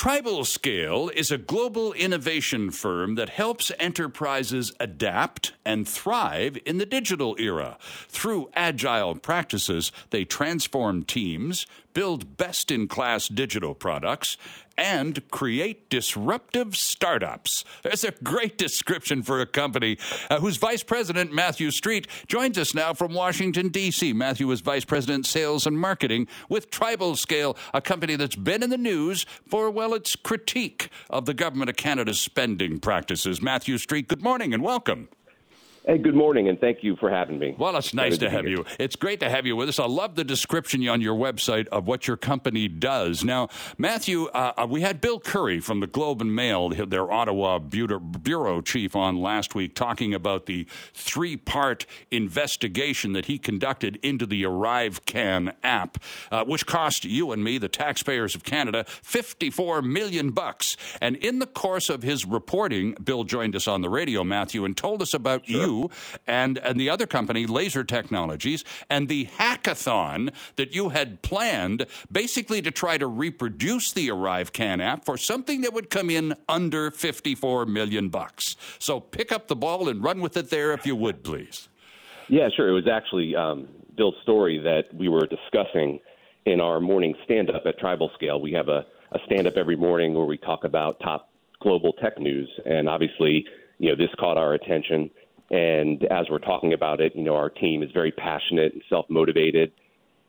Tribal Scale is a global innovation firm that helps enterprises adapt and thrive in the digital era. Through agile practices, they transform teams, build best in class digital products, and create disruptive startups. There's a great description for a company uh, whose vice president, Matthew Street, joins us now from Washington, D.C. Matthew is vice president, sales and marketing with Tribal Scale, a company that's been in the news for, well, its critique of the Government of Canada's spending practices. Matthew Street, good morning and welcome. Hey, good morning, and thank you for having me. Well, it's nice to, to have you. It's great to have you with us. I love the description on your website of what your company does. Now, Matthew, uh, uh we had Bill Curry from the Globe and Mail, their Ottawa bureau chief, on last week talking about the three part investigation that he conducted into the ArriveCan app, uh, which cost you and me, the taxpayers of Canada, 54 million bucks. And in the course of his reporting, Bill joined us on the radio, Matthew, and told us about sure. you you and, and the other company, Lazer Technologies, and the hackathon that you had planned basically to try to reproduce the ArriveCan app for something that would come in under 54 million bucks. So pick up the ball and run with it there if you would, please. Yeah, sure. It was actually um, Bill's story that we were discussing in our morning stand up at Tribal Scale. We have a, a stand up every morning where we talk about top global tech news. And obviously, you know, this caught our attention. And as we're talking about it, you know, our team is very passionate and self motivated.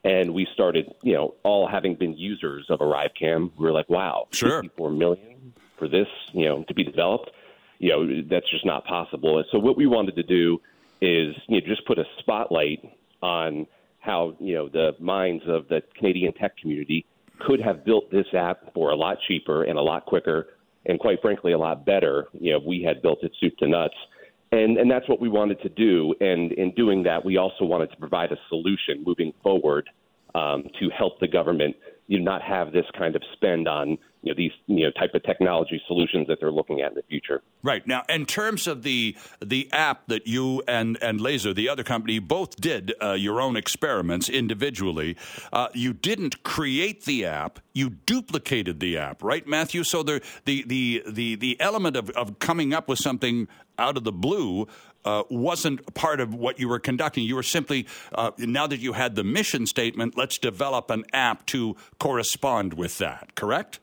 And we started, you know, all having been users of ArriveCan, we were like, wow, sure. 54 million for this, you know, to be developed. You know, that's just not possible. And so what we wanted to do is, you know, just put a spotlight on how, you know, the minds of the Canadian tech community could have built this app for a lot cheaper and a lot quicker and quite frankly a lot better, you know, if we had built it soup to nuts and, and that's what we wanted to do. And in doing that, we also wanted to provide a solution moving forward um, to help the government you know, not have this kind of spend on you know these you know type of technology solutions that they're looking at in the future. Right now, in terms of the the app that you and and Lazer, the other company, both did uh, your own experiments individually. Uh, you didn't create the app; you duplicated the app, right, Matthew? So the the the the the element of of coming up with something out of the blue uh, wasn't part of what you were conducting. You were simply, uh, now that you had the mission statement, let's develop an app to correspond with that, correct?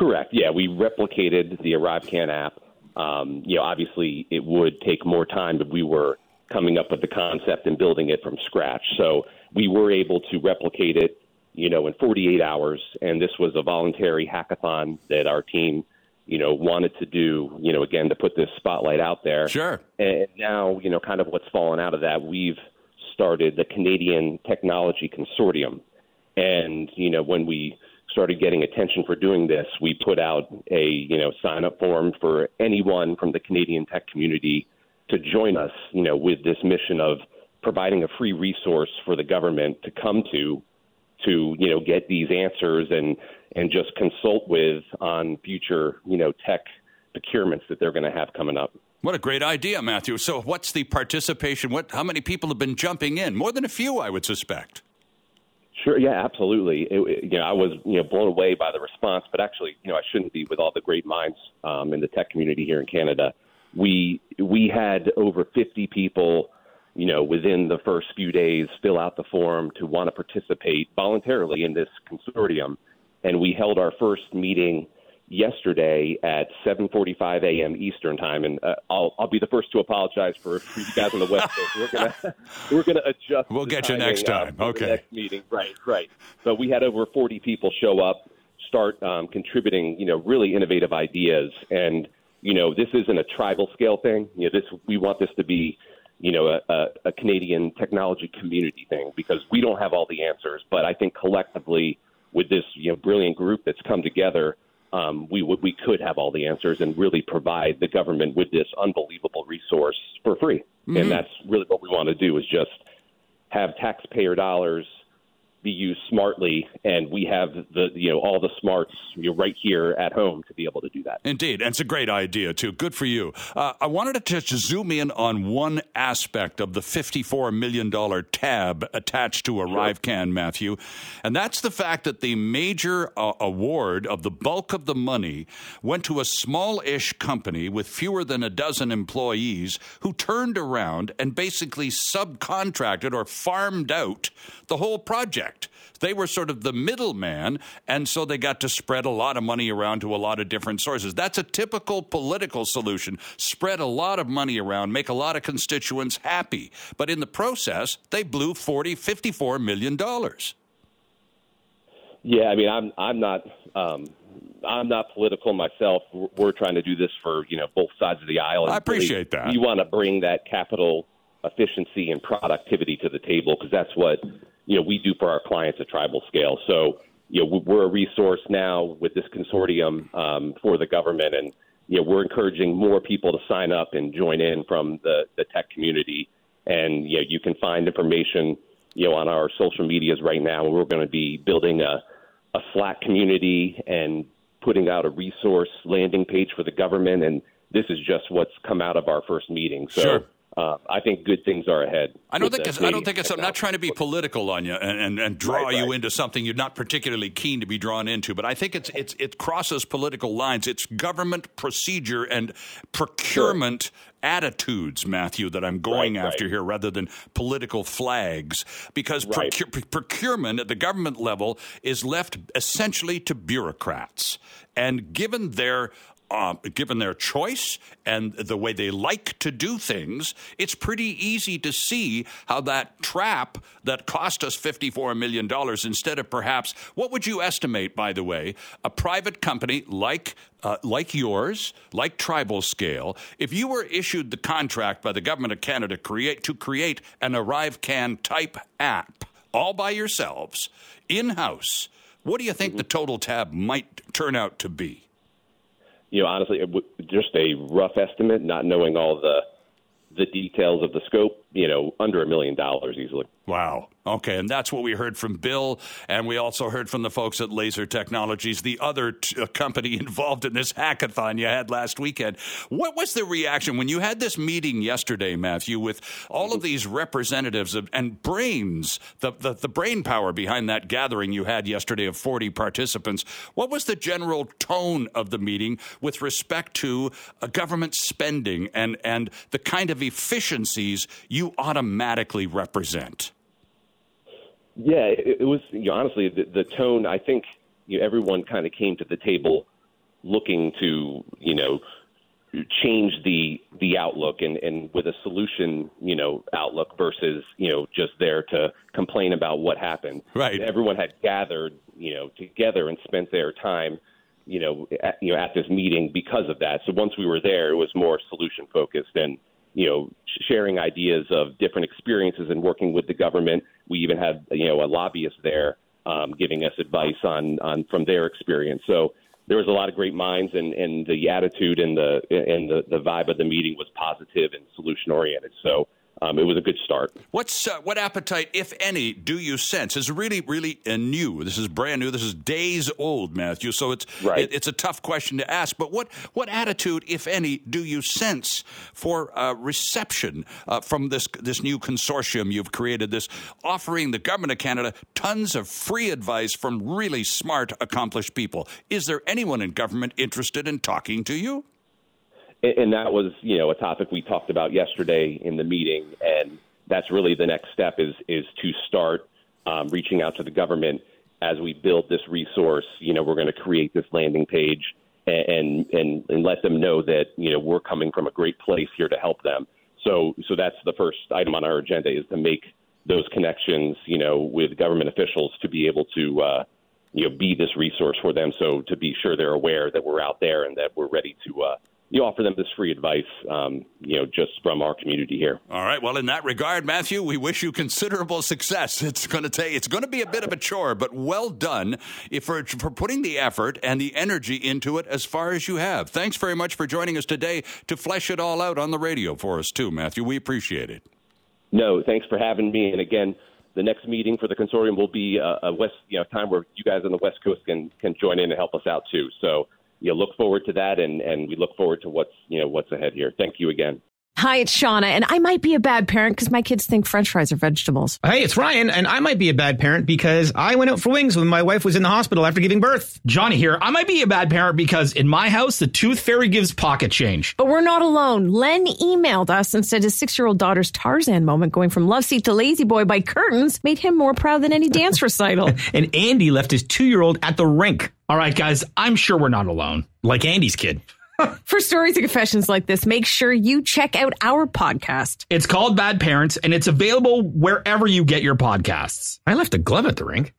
Correct. Yeah, we replicated the ArriveCan app. Um, you know, obviously, it would take more time, but we were coming up with the concept and building it from scratch. So we were able to replicate it, you know, in 48 hours. And this was a voluntary hackathon that our team you know, wanted to do, you know, again, to put this spotlight out there. Sure. And now, you know, kind of what's fallen out of that, we've started the Canadian Technology Consortium. And, you know, when we started getting attention for doing this, we put out a, you know, sign up form for anyone from the Canadian tech community to join us, you know, with this mission of providing a free resource for the government to come to to you know get these answers and and just consult with on future you know tech procurements that they're going to have coming up. What a great idea, Matthew. So, what's the participation? What? How many people have been jumping in? More than a few, I would suspect. Sure. Yeah. Absolutely. It, it, you know, I was you know blown away by the response, but actually, you know, I shouldn't be with all the great minds um, in the tech community here in Canada. We we had over 50 people you know, within the first few days, fill out the form to want to participate voluntarily in this consortium. And we held our first meeting yesterday at 7:45 a.m. Eastern time, and uh, I'll I'll be the first to apologize for, for you guys on the West Coast. We're gonna we're gonna adjust. We'll get you next time. Uh, okay. next meeting, right, right. But we had over 40 people show up, start um, contributing, you know, really innovative ideas, and you know, this isn't a tribal scale thing. You know, this we want this to be you know, a, a, a Canadian technology community thing because we don't have all the answers. But I think collectively, with this you know brilliant group that's come together, um, we would we could have all the answers and really provide the government with this unbelievable resource for free. Mm-hmm. And that's really what we want to do is just have taxpayer dollars be used smartly, and we have the you know all the smarts you know, right here at home to be able to do that. Indeed, and it's a great idea too. Good for you. Uh, I wanted to just zoom in on one aspect of the fifty-four million dollar tab attached to ArriveCan, sure. Matthew, and that's the fact that the major uh, award of the bulk of the money went to a small-ish company with fewer than a dozen employees who turned around and basically subcontracted or farmed out the whole project. They were sort of the middleman, and so they got to spread a lot of money around to a lot of different sources. That's a typical political solution. Spread a lot of money around, make a lot of constituents happy. But in the process, they blew 40, 54 million dollars. Yeah, I mean, I'm I'm not um, I'm not political myself. We're trying to do this for you know both sides of the aisle. I appreciate really, that. You want to bring that capital efficiency and productivity to the table because that's what you know we do for our clients at tribal scale. So you know we're a resource now with this consortium um, for the government, and you know we're encouraging more people to sign up and join in from the the tech community. And you know you can find information you know on our social medias right now. We're going to be building a a Slack community and putting out a resource landing page for the government and this is just what's come out of our first meeting. So sure uh, I think good things are ahead. I don't think it's, I don't think it's. I'm not trying to be political on you and, and, and draw right, you right. into something you're not particularly keen to be drawn into. But I think it's it's it crosses political lines. It's government procedure and procurement. Sure. Attitudes, Matthew, that I'm going right, after here rather than political flags, because procu- procurement at the government level is left essentially to bureaucrats. And given their uh, given their choice and the way they like to do things, it's pretty easy to see how that trap that cost us $54 million instead of perhaps, what would you estimate, by the way, a private company like uh, like yours, like Tribal Scale, if you were issued the contract by the government of Canada create, to create an ArriveCan type app all by yourselves in house, what do you think mm-hmm. the total tab might turn out to be? You know, honestly, just a rough estimate, not knowing all the the details of the scope, you know, under a million dollars easily. Wow. Okay, and that's what we heard from Bill, and we also heard from the folks at Lazer Technologies, the other t- uh, company involved in this hackathon you had last weekend. What was the reaction when you had this meeting yesterday, Matthew, with all of these representatives of, and brains, the, the, the brain power behind that gathering you had yesterday of 40 participants? What was the general tone of the meeting with respect to uh, government spending and, and the kind of efficiencies you automatically represent? Yeah, it, it was you know, honestly the, the tone. I think you know, everyone kind of came to the table looking to you know change the the outlook and and with a solution you know outlook versus you know just there to complain about what happened. Right. Everyone had gathered you know together and spent their time you know at, you know at this meeting because of that. So once we were there, it was more solution focused and you know, sharing ideas of different experiences and working with the government. We even had, you know, a lobbyist there um, giving us advice on, on from their experience. So there was a lot of great minds, and, and the attitude and the and the, the vibe of the meeting was positive and solution oriented. So um, it was a good start. What's uh, what appetite, if any, do you sense? Is really really uh, new. This is brand new. This is days old, Matthew. So it's right. it, it's a tough question to ask. But what what attitude, if any, do you sense for uh, reception uh, from this this new consortium you've created? This offering the government of Canada tons of free advice from really smart, accomplished people. Is there anyone in government interested in talking to you? And that was you know a topic we talked about yesterday in the meeting, and that's really the next step is is to start um, reaching out to the government as we build this resource. You know, we're going to create this landing page and and and let them know that you know we're coming from a great place here to help them. So so that's the first item on our agenda is to make those connections, you know, with government officials to be able to. Uh, you know, be this resource for them. So to be sure they're aware that we're out there and that we're ready to uh, you offer them this free advice, um, you know, just from our community here. All right. Well, in that regard, Matthew, we wish you considerable success. It's going to take, it's going to be a bit of a chore, but well done for, for putting the effort and the energy into it as far as you have. Thanks very much for joining us today to flesh it all out on the radio for us too, Matthew. We appreciate it. No, thanks for having me. And again, the next meeting for the consortium will be a, a west, you know, time where you guys on the West Coast can can join in and help us out too. So, you look forward to that, and and we look forward to what's you know what's ahead here. Thank you again. Hi, it's Shauna, and I might be a bad parent because my kids think French fries are vegetables. Hey, it's Ryan, and I might be a bad parent because I went out for wings when my wife was in the hospital after giving birth. Johnny here. I might be a bad parent because in my house, the tooth fairy gives pocket change. But we're not alone. Len emailed us and said his six year old daughter's Tarzan moment going from love seat to lazy boy by curtains made him more proud than any dance recital. and Andy left his two year old at the rink. All right, guys, I'm sure we're not alone. Like Andy's kid. For stories and confessions like this, make sure you check out our podcast. It's called Bad Parents, and it's available wherever you get your podcasts. I left a glove at the rink.